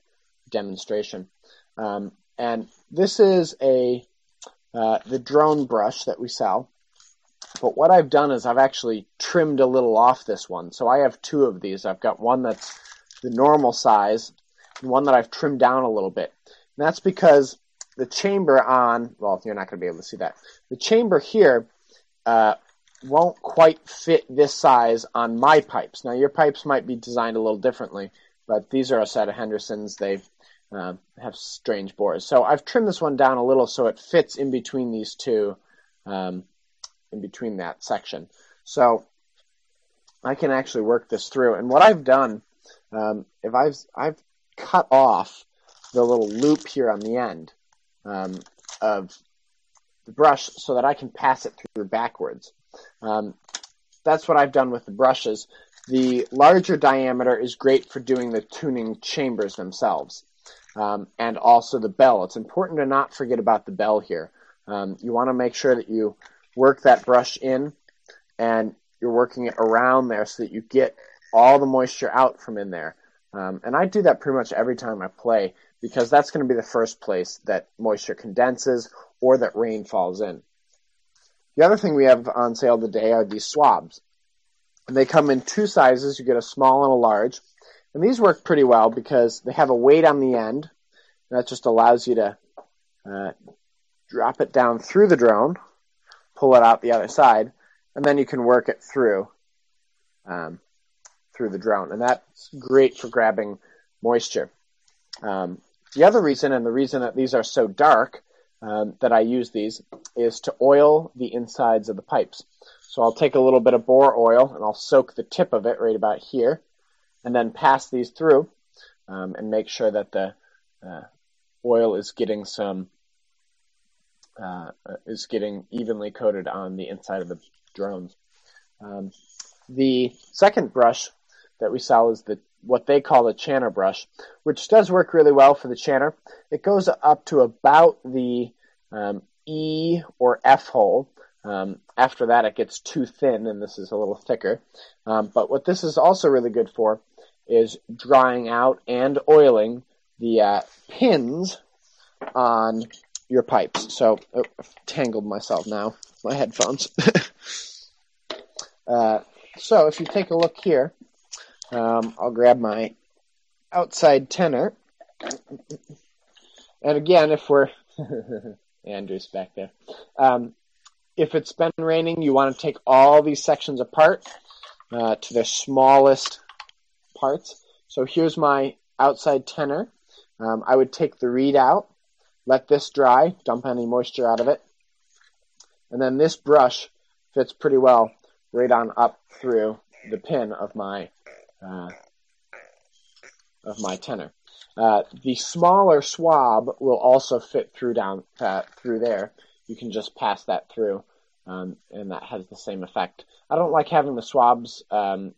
demonstration. Um, and this is a uh, the drone brush that we sell. But what I've done is I've actually trimmed a little off this one. So I have two of these. I've got one that's the normal size and one that I've trimmed down a little bit. And that's because the chamber on, well, you're not going to be able to see that. The chamber here uh, won't quite fit this size on my pipes. Now, your pipes might be designed a little differently, but these are a set of Hendersons. They uh, have strange bores. So I've trimmed this one down a little so it fits in between these two, um, in between that section. So I can actually work this through. And what I've done, um, if I've I've cut off the little loop here on the end um, of the brush so that I can pass it through backwards. Um, that's what I've done with the brushes. The larger diameter is great for doing the tuning chambers themselves. Um, and also the bell. It's important to not forget about the bell here. Um, you want to make sure that you work that brush in and you're working it around there so that you get all the moisture out from in there. Um, and I do that pretty much every time I play because that's going to be the first place that moisture condenses or that rain falls in. The other thing we have on sale today are these swabs. And they come in two sizes. You get a small and a large. And these work pretty well because they have a weight on the end. That just allows you to uh, drop it down through the drone, pull it out the other side, and then you can work it through um, through the drone. And that's great for grabbing moisture. Um, the other reason, and the reason that these are so dark um, that I use these, is to oil the insides of the pipes. So I'll take a little bit of bore oil and I'll soak the tip of it right about here and then pass these through um, and make sure that the uh, oil is getting some uh, is getting evenly coated on the inside of the drones. Um, the second brush that we sell is the what they call a chanter brush, which does work really well for the chanter. It goes up to about the um, E or F hole. Um, after that, it gets too thin, and this is a little thicker. Um, but what this is also really good for is drying out and oiling the uh, pins on your pipes. So, oh, I've tangled myself now, my headphones. (laughs) uh, so, if you take a look here, um, I'll grab my outside tenor. And again, if we're (laughs) Andrew's back there. Um, if it's been raining, you want to take all these sections apart uh, to their smallest parts. So here's my outside tenor. Um, I would take the reed out, let this dry, dump any moisture out of it, and then this brush fits pretty well right on up through the pin of my uh, of my tenor. Uh, the smaller swab will also fit through down uh, through there. You can just pass that through, um, and that has the same effect. I don't like having the swabs um,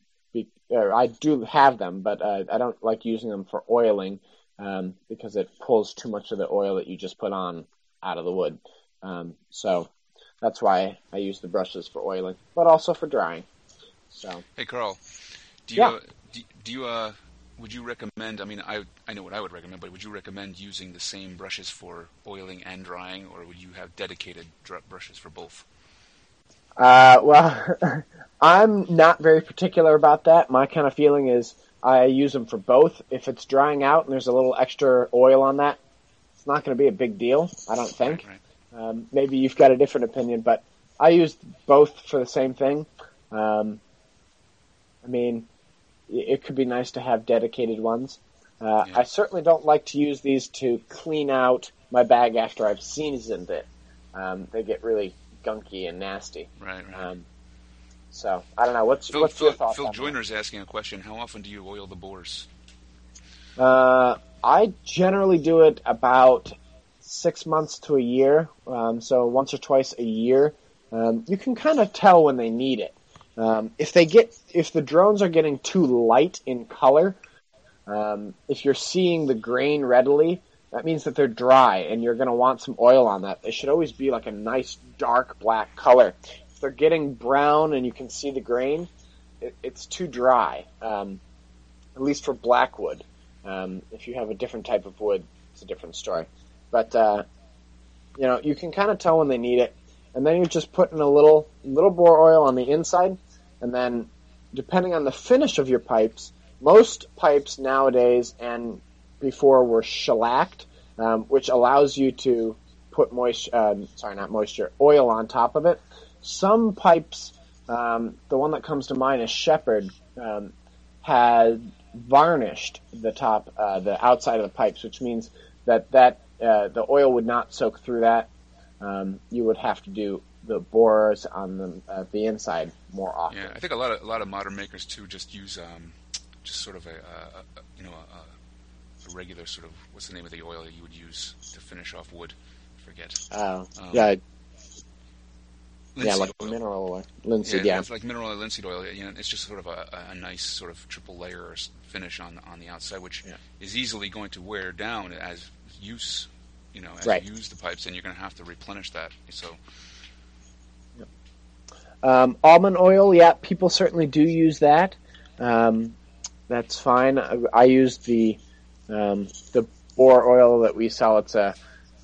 I do have them, but uh, I don't like using them for oiling um, because it pulls too much of the oil that you just put on out of the wood. Um, so that's why I use the brushes for oiling, but also for drying. So hey, Carl, do you yeah. uh, do, do, you uh, would you recommend? I mean, I I know what I would recommend, but would you recommend using the same brushes for oiling and drying, or would you have dedicated brushes for both? Uh, well, (laughs) I'm not very particular about that. My kind of feeling is I use them for both. If it's drying out and there's a little extra oil on that, it's not going to be a big deal, I don't think. Right. Um, maybe you've got a different opinion, but I use both for the same thing. Um, I mean, it could be nice to have dedicated ones. Uh, yeah. I certainly don't like to use these to clean out my bag after I've seasoned it. Um, they get really gunky and nasty. Right, right. Um, so I don't know. What's Phil, what's Phil, your thoughts? Phil Joyner's asking a question. How often do you oil the bores? Uh, I generally do it about six months to a year. Um, so once or twice a year. Um, you can kind of tell when they need it. Um, if they get, if the drones are getting too light in color, um, if you're seeing the grain readily, that means that they're dry and you're going to want some oil on that. They should always be like a nice dark black color. They're getting brown and you can see the grain, it, it's too dry. Um, at least for black wood. Um, if you have a different type of wood, it's a different story. but uh, you know you can kind of tell when they need it, and then you're just putting a little little bore oil on the inside, and then depending on the finish of your pipes, most pipes nowadays and before were shellacked, um, which allows you to put moisture, uh, sorry, not moisture, oil on top of it. Some pipes, um, the one that comes to mind is Shepherd, um, had varnished the top, uh, the outside of the pipes, which means that that uh, the oil would not soak through that. Um, you would have to do the bores on the uh, the inside more often. Yeah, I think a lot of a lot of modern makers too just use um, just sort of a, a, a you know a, a, regular sort of what's the name of the oil that you would use to finish off wood? I forget. Oh, Um, yeah, yeah, like oil. mineral oil, linseed. Yeah, it's like mineral oil, linseed oil. You know, it's just sort of a, a nice sort of triple layer finish on on the outside, which Yeah. is easily going to wear down as use. You know, as Right. you use the pipes, and you're going to have to replenish that. So Um, almond oil, yeah, people certainly do use that. Um, that's fine. I, I use the um, the bore oil that we sell. It's a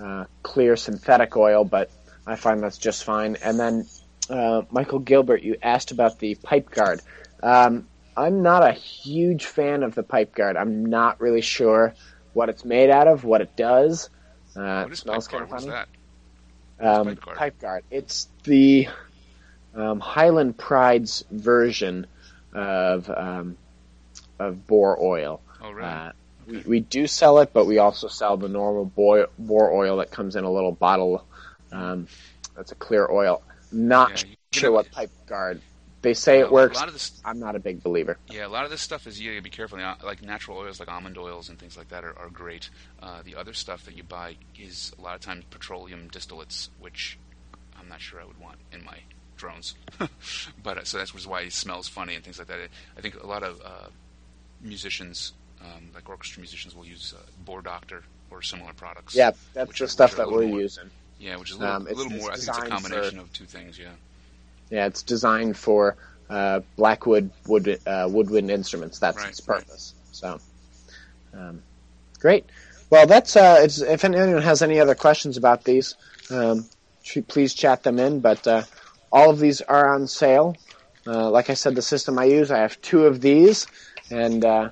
uh, clear synthetic oil, but I find that's just fine. And then uh, Michael Gilbert, you asked about the pipe guard. Um, I'm not a huge fan of the pipe guard. I'm not really sure what it's made out of, what it does. Uh, what smells pipe guard? What's that? Um, pipe guard? pipe guard. It's the um, Highland Pride's version of um, of bore oil. Oh, really? Uh, we, we do sell it, but we also sell the normal bore, bore oil that comes in a little bottle. Um, that's a clear oil. Not Yeah, sure what pipe guard. They say it works. lot of this, I'm not a big believer. yeah, a lot of this stuff is you got to be careful. Like natural oils, like almond oils and things like that, are, are great. Uh, the other stuff that you buy is a lot of times petroleum distillates, which I'm not sure I would want in my drones. (laughs) but uh, so that's why it smells funny and things like that. I think a lot of uh, musicians, um, like orchestra musicians, will use uh, Bore Doctor or similar products. Yeah, that's the are- stuff which are a that we're more- using. Yeah, which is a little, Um, it's- little it's more. I think it's a designed for- combination of two things. Yeah. Yeah, it's designed for uh, Blackwood wood uh, woodwind instruments. That's Right, its purpose. So, um, great. Well, that's uh, it's, if anyone has any other questions about these, um, please chat them in. But uh, all of these are on sale. Uh, like I said, the system I use, I have two of these and uh,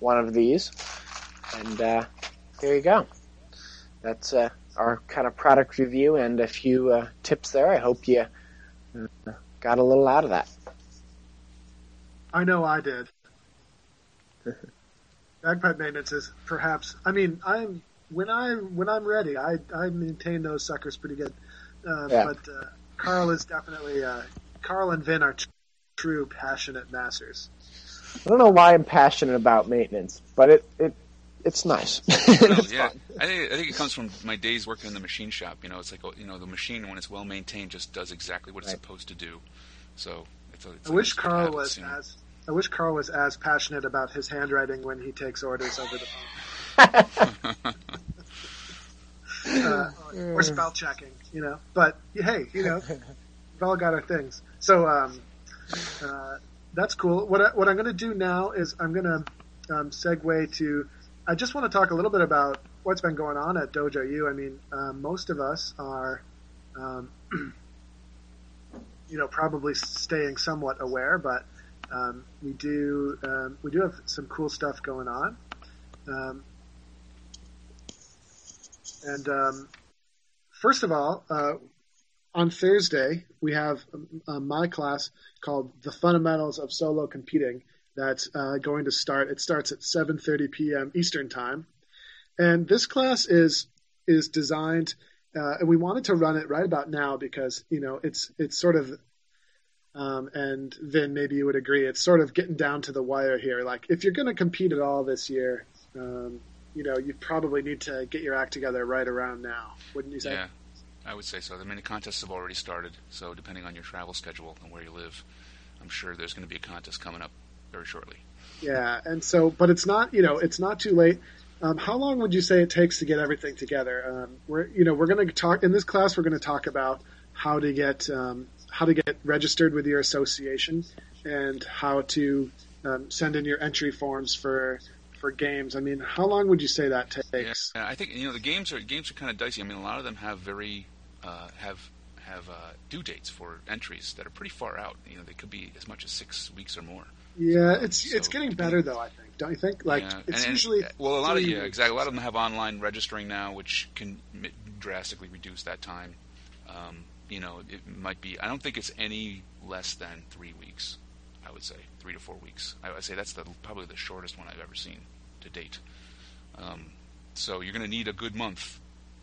one of these, and uh, there you go. That's uh, our kind of product review and a few uh, tips there. I hope you uh, got a little out of that. I know I did. (laughs) Bagpipe maintenance is perhaps. I mean, I'm when I when I'm ready, I I maintain those suckers pretty good. Uh, Yeah. But uh, Carl is definitely. Uh, Carl and Vin are tr- true passionate masters. I don't know why I'm passionate about maintenance, but it, it it's nice. Well, (laughs) It's yeah, fun. I think I think it comes from my days working in the machine shop. You know, it's like oh, you know the machine when it's well maintained just does exactly what it's Right. supposed to do. So it's a, it's I a- wish it's Carl habits, was you know. as. I wish Carl was as passionate about his handwriting when he takes orders over the phone. (laughs) uh, or spell checking, you know. But hey, you know, we've all got our things. So um, uh, that's cool. What I, what I'm going to do now is I'm going to um, segue to. I just want to talk a little bit about what's been going on at Dojo U. I mean, um, most of us are, um, (clears throat) you know, probably staying somewhat aware, but um, we do um, we do have some cool stuff going on. Um, and um, first of all, uh, on Thursday we have uh, my class called "The Fundamentals of Solo Competing." That's uh, going to start. It starts at 7:30 p.m. Eastern Time, and this class is is designed, uh, and we wanted to run it right about now because you know it's it's sort of, um, and Vin, maybe you would agree, it's sort of getting down to the wire here. Like if you're going to compete at all this year, um, you know you probably need to get your act together right around now, wouldn't you say? Yeah, I would say so. I mean, contests have already started, so depending on your travel schedule and where you live, I'm sure there's going to be a contest coming up very shortly. Yeah, and so, but it's not, you know, it's not too late. Um, how long would you say it takes to get everything together? Um, we're, you know, we're going to talk in this class. We're going to talk about how to get um, how to get registered with your association and how to um, send in your entry forms for for games. I mean, how long would you say that takes? Yeah, I think you know the games are games are kind of dicey. I mean, a lot of them have very uh, have have uh, due dates for entries that are pretty far out. You know, they could be as much as six weeks or more. Yeah, it's so, it's getting better though. I think, don't you think? Like yeah. it's and, usually and, well, a lot of yeah, exactly. A lot of them have online registering now, which can drastically reduce that time. Um, you know, it might be. I don't think it's any less than three weeks. I would say three to four weeks. I would say that's the, probably the shortest one I've ever seen to date. Um, so you're going to need a good month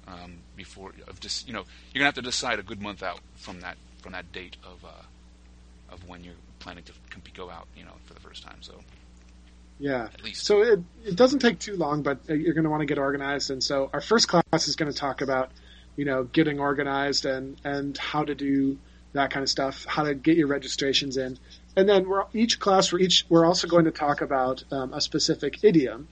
um, before of just you know you're gonna have to decide a good month out from that from that date of uh, of when you're planning to go out you know for the first time. So yeah, at least so it it doesn't take too long, but you're going to want to get organized. And so our first class is going to talk about you know getting organized and and how to do that kind of stuff, how to get your registrations in. And then we're each class for each we're also going to talk about um, a specific idiom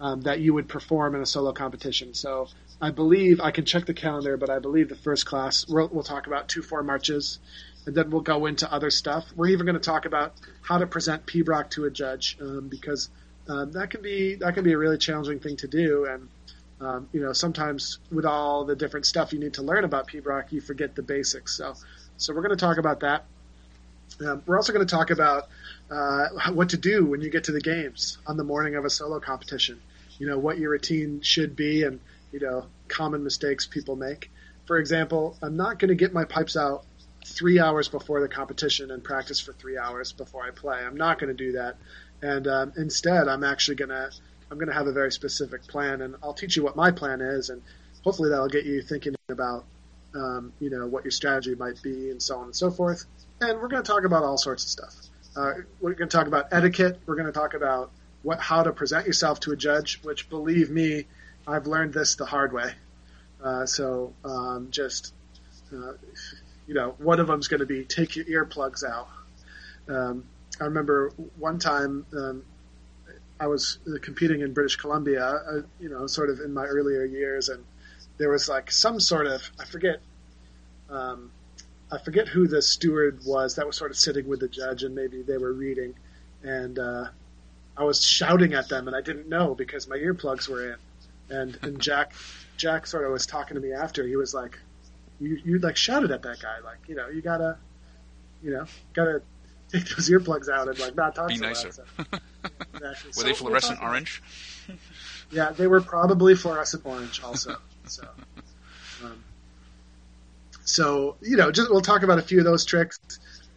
um, that you would perform in a solo competition. So I believe I can check the calendar, but I believe the first class we'll, we'll talk about two four marches, and then we'll go into other stuff. We're even going to talk about how to present pibroch to a judge um, because um, that can be that can be a really challenging thing to do, and um, you know sometimes with all the different stuff you need to learn about pibroch, you forget the basics. So so we're going to talk about that. Um, we're also going to talk about uh, what to do when you get to the games on the morning of a solo competition. You know what your routine should be and you know, common mistakes people make. For example, I'm not going to get my pipes out three hours before the competition and practice for three hours before I play. I'm not going to do that. And um, instead, I'm actually going to I'm going to have a very specific plan, and I'll teach you what my plan is, and hopefully that'll get you thinking about um, you know what your strategy might be, and so on and so forth. And we're going to talk about all sorts of stuff. Uh, we're going to talk about etiquette. We're going to talk about what how to present yourself to a judge, which believe me I've learned this the hard way. Uh, so um, just uh, you know, one of them's going to be take your earplugs out. Um, I remember one time um, I was competing in British Columbia, uh, you know, sort of in my earlier years, and there was like some sort of I forget. Um, I forget who the steward was that was sort of sitting with the judge, and maybe they were reading, and uh, I was shouting at them, and I didn't know because my earplugs were in and and Jack Jack sort of was talking to me after. He was like, "You you like shouted at that guy, like you know you gotta, you know, gotta take those earplugs out and like not talk Be so nicer. Loud, so. (laughs) Exactly. Were so they fluorescent orange? yeah, they were probably fluorescent orange also. So. (laughs) Um, so you know, just we'll talk about a few of those tricks,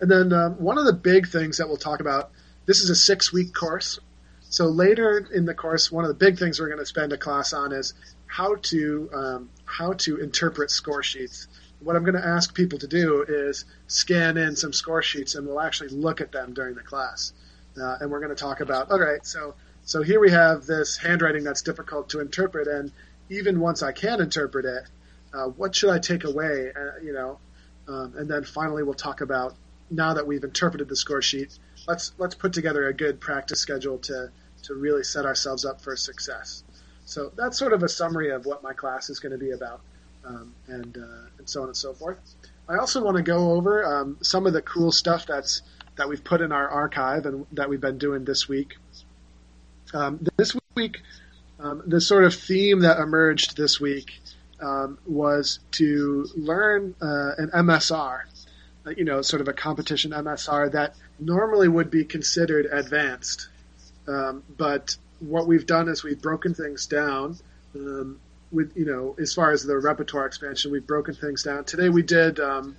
and then um, one of the big things that we'll talk about. This is a six-week course, so later in the course, one of the big things we're going to spend a class on is how to um, how to interpret score sheets. What I'm going to ask people to do is scan in some score sheets, and we'll actually look at them during the class. Uh, and we're going to talk about all right. So so here we have this handwriting that's difficult to interpret, and even once I can interpret it, uh, what should I take away? Uh, you know, um, and then finally we'll talk about now that we've interpreted the score sheet, let's let's put together a good practice schedule to to really set ourselves up for success. So that's sort of a summary of what my class is going to be about, um, and uh, and so on and so forth. I also want to go over um, some of the cool stuff that's that we've put in our archive and that we've been doing this week. Um, this week, um, the sort of theme that emerged this week um, was to learn uh, an MSR, uh, you know, sort of a competition MSR that normally would be considered advanced. Um, but what we've done is we've broken things down. Um, with you know, as far as the repertoire expansion, we've broken things down. Today we did um,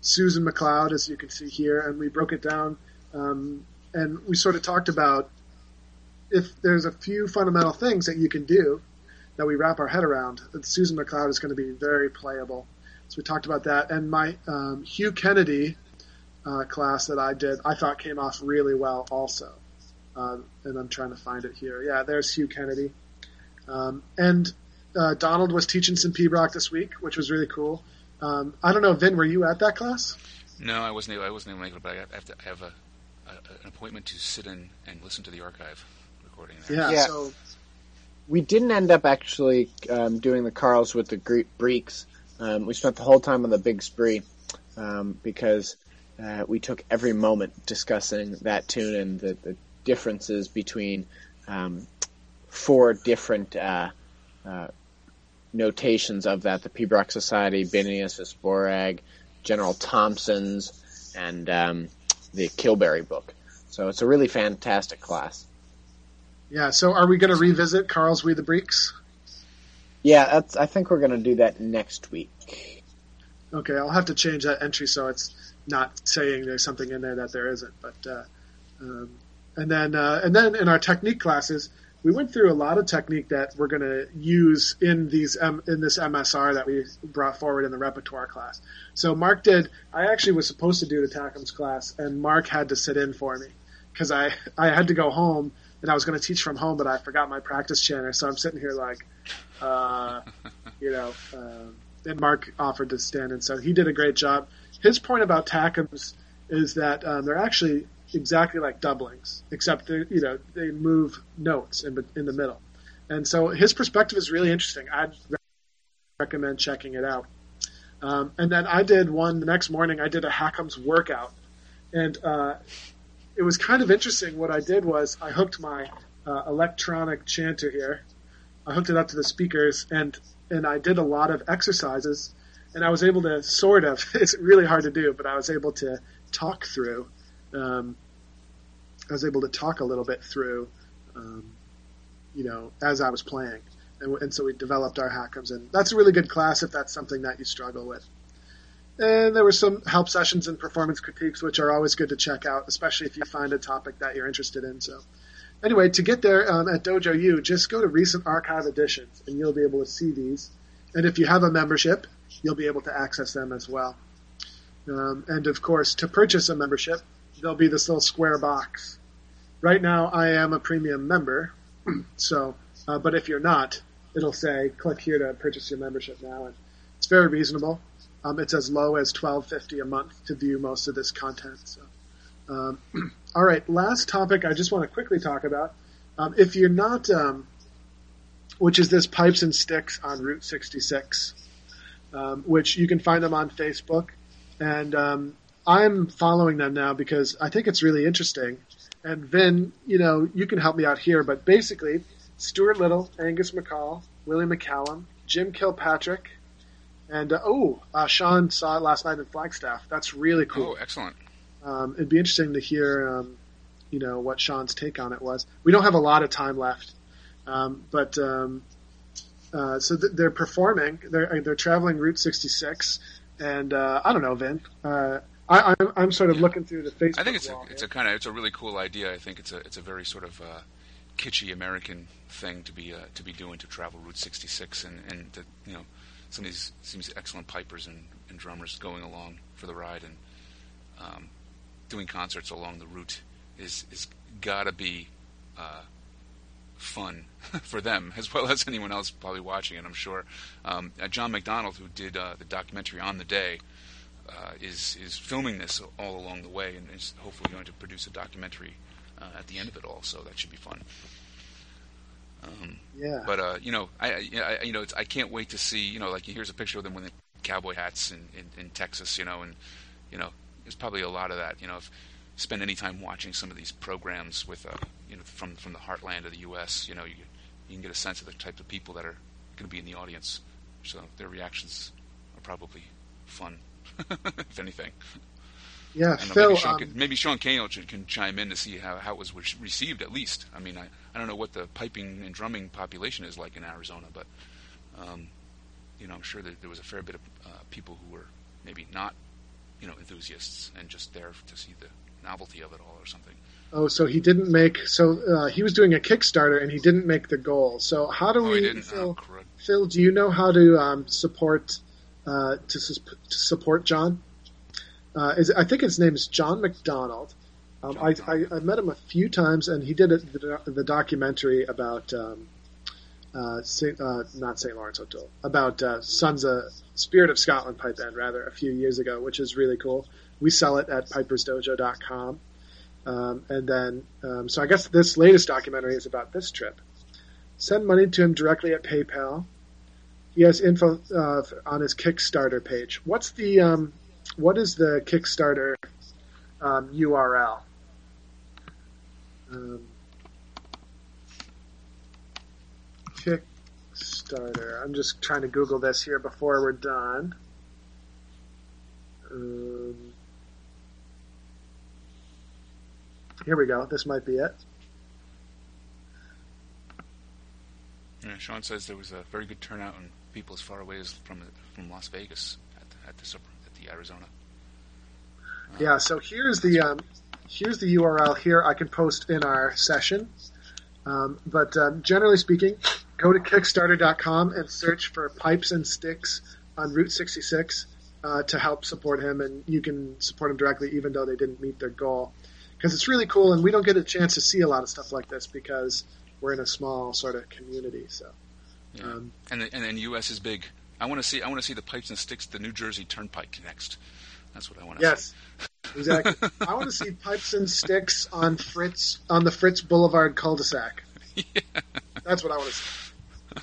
Susan MacLeod, as you can see here, and we broke it down. Um, and we sort of talked about if there's a few fundamental things that you can do that we wrap our head around. That Susan MacLeod is going to be very playable. So we talked about that. And my um, Hugh Kennedy uh, class that I did, I thought came off really well also. Uh, and I'm trying to find it here. Yeah, there's Hugh Kennedy. Um, and uh, Donald was teaching some pibroch this week, which was really cool. Um, I don't know, Vin, were you at that class? No, I wasn't. Able, I wasn't able to make it, but I have to have a, a, an appointment to sit in and listen to the archive recording. There. Yeah, yeah. So we didn't end up actually um, doing the Carles with the Breeks. Um, we spent the whole time on the big spree um, because uh, we took every moment discussing that tune and the, the differences between um, four different uh, uh, notations of that: the Pibroch Society, Binneas is Boreraig, General Thomason's, and um, the Kilberry book. So it's a really fantastic class. Yeah. So are we going to revisit Carles Wi' the Breeks? Yeah, that's. I think we're going to do that next week. Okay, I'll have to change that entry so it's not saying there's something in there that there isn't. But uh, um, and then uh, and then in our technique classes, we went through a lot of technique that we're going to use in these M- in this MSR that we brought forward in the repertoire class. So Mark did. I actually was supposed to do the tachums class, and Mark had to sit in for me because I (laughs) I had to go home and I was going to teach from home, but I forgot my practice chanter. So I'm sitting here like, uh, (laughs) you know. Uh, and Mark offered to stand in, so he did a great job. His point about tachums is that um, they're actually exactly like doublings, except they you know they move notes in in the middle, and so his perspective is really interesting. I'd recommend checking it out. Um, and then I did one the next morning. I did a hachums workout, and uh, it was kind of interesting. What I did was I hooked my uh, electronic chanter here. I hooked it up to the speakers, and and I did a lot of exercises, and I was able to sort of. (laughs) It's really hard to do, but I was able to talk through um, I was able to talk a little bit through, um, you know, as I was playing. And, and, so we developed our hachums, and that's a really good class if that's something that you struggle with. And there were some help sessions and performance critiques, which are always good to check out, especially if you find a topic that you're interested in. So, anyway, to get there um, at Dojo U, just go to recent archive editions, and you'll be able to see these. And if you have a membership, you'll be able to access them as well. Um, and of course, to purchase a membership, there'll be this little square box. Right now, I am a premium member, (clears throat) so uh, but if you're not, it'll say click here to purchase your membership now, and it's very reasonable. Um, it's as low as twelve fifty a month to view most of this content. So, um, (clears throat) all right, last topic I just want to quickly talk about. Um, if you're not, um, which is this pipes and sticks on Route 66, um, which you can find them on Facebook, and um, I'm following them now because I think it's really interesting. And Vin, you know, you can help me out here, but basically, Stuart Liddell, Angus MacColl, Willie McCallum, Jim Kilpatrick, and uh, oh, uh, Sean saw it last night in Flagstaff. That's really cool. Oh, excellent. Um, it'd be interesting to hear, um, you know, what Sean's take on it was. We don't have a lot of time left, um, but um, uh, so th- they're performing. They're they're traveling Route 66, and uh, I don't know, Vin. I, I'm, I'm sort of yeah. looking through the Facebook. I think it's a, it's a kind of it's a really cool idea. I think it's a it's a very sort of uh, kitschy American thing to be uh, to be doing to travel Route 66 and and to, you know some of these seems excellent pipers and, and drummers going along for the ride and um, doing concerts along the route is is gotta be uh, fun (laughs) for them as well as anyone else probably watching it. I'm sure. Um, uh, John McDonald, who did uh, the documentary on the day, uh, is is filming this all along the way, and is hopefully going to produce a documentary uh, at the end of it all. So that should be fun. Um, yeah. But uh, you know, I, I you know, I can't wait to see. You know, like here's a picture of them with the cowboy hats in, in, in Texas. You know, and you know, there's probably a lot of that. You know, if spend any time watching some of these programs with uh, you know from from the heartland of the U.S. You know, you you can get a sense of the type of people that are going to be in the audience. So their reactions are probably fun. (laughs) if anything. Yeah, Phil. Maybe Sean, um, can, maybe Sean Kane can chime in to see how, how it was received at least. I mean, I, I don't know what the piping and drumming population is like in Arizona, but um, you know, I'm sure that there was a fair bit of uh, people who were maybe not, you know, enthusiasts and just there to see the novelty of it all or something. Oh, so he didn't make. So uh, he was doing a Kickstarter and he didn't make the goal. So how do oh, we, Phil? Oh, Phil, do you know how to um, support uh, to, su- to, support John. Uh, is, I think his name is John McDonald. Um, John I, I, I, met him a few times, and he did a, the, the, documentary about um, uh, Saint, uh, not St. Lawrence O'Toole, about uh, Sons of Spirit of Scotland pipe band, rather, a few years ago, which is really cool. We sell it at pipersdojo.com. Um, and then, um, so I guess this latest documentary is about this trip. Send money to him directly at PayPal he has info uh, on his Kickstarter page. What's the um, what is the Kickstarter um, URL? Um, Kickstarter. I'm just trying to Google this here before we're done. Um, here we go. This might be it. Yeah, Sean says there was a very good turnout and people as far away as from from Las Vegas at the, at the at the Arizona. Yeah. So here's the um, here's the URL here. I can post in our session. Um, but um, generally speaking, go to Kickstarter.com and search for Pipes and Sticks on Route 66 uh, to help support him, and you can support him directly even though they didn't meet their goal. Because it's really cool, and we don't get a chance to see a lot of stuff like this because we're in a small sort of community. So, Yeah. um, and the, and then U.S. is big. I want to see I want to see the pipes and sticks, the New Jersey Turnpike next. That's what I want to yes, exactly. (laughs) I want to see Pipes and Sticks on Fritz on the Fritz Boulevard cul-de-sac. (laughs) see. That's what I want to see.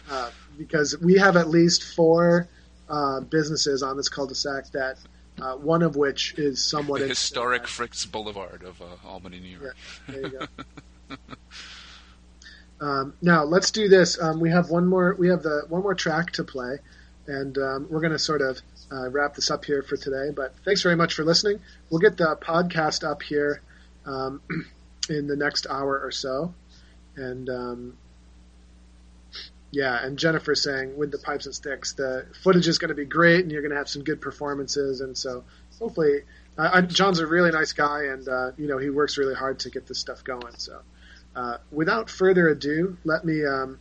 Uh, because we have at least four uh, businesses on this cul-de-sac that uh, one of which is somewhat the historic Fritz Boulevard of uh, Albany, New York. There you go. (laughs) um, now let's do this. Um, we have one more. We have the one more track to play, and um, we're going to sort of uh, wrap this up here for today. But thanks very much for listening. We'll get the podcast up here um, (clears throat) in the next hour or so, and um, yeah. And Jennifer's saying with the pipes and sticks, the footage is going to be great, and you're going to have some good performances, and so hopefully. Uh, John's a really nice guy, and uh, you know he works really hard to get this stuff going. So, uh, without further ado, let me um,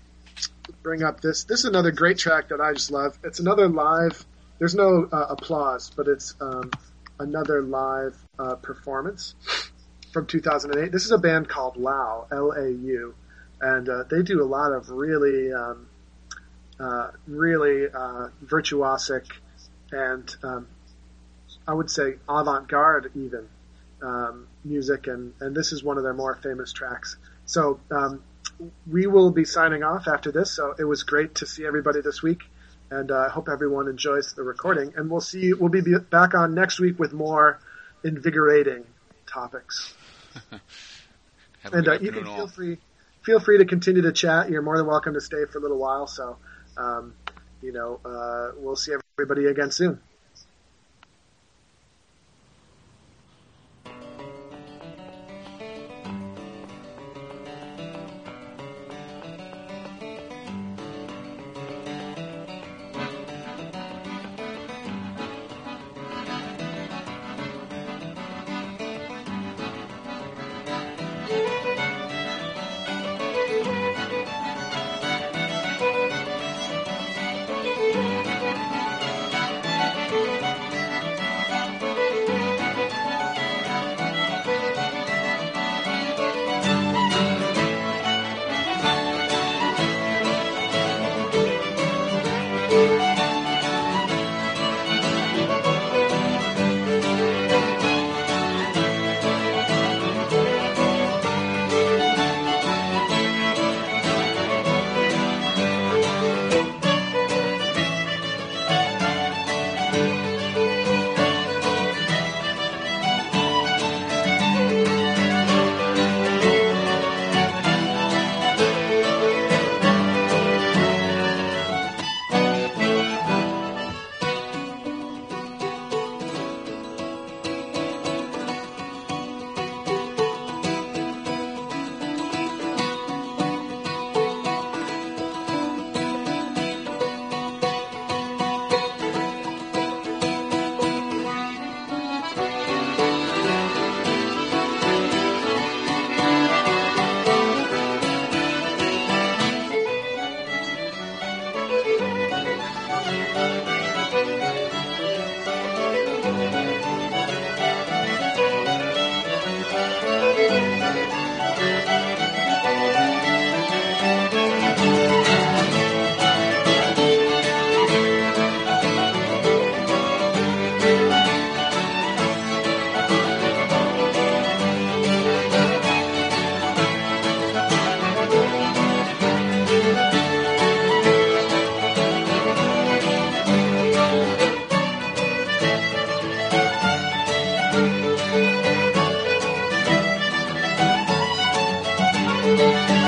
bring up this. This is another great track that I just love. It's another live. There's no uh, applause, but it's um, another live uh, performance from 2008. This is a band called Lau, L-A-U, and uh, they do a lot of really, um, uh, really uh, virtuosic and um, I would say avant-garde even um, music, and, and this is one of their more famous tracks. So um, we will be signing off after this. So it was great to see everybody this week, and uh, I hope everyone enjoys the recording. And we'll see. We'll be back on next week with more invigorating topics. (laughs) And uh, you can all. feel free feel free to continue to chat. You're more than welcome to stay for a little while. So um, you know, uh, we'll see everybody again soon. Música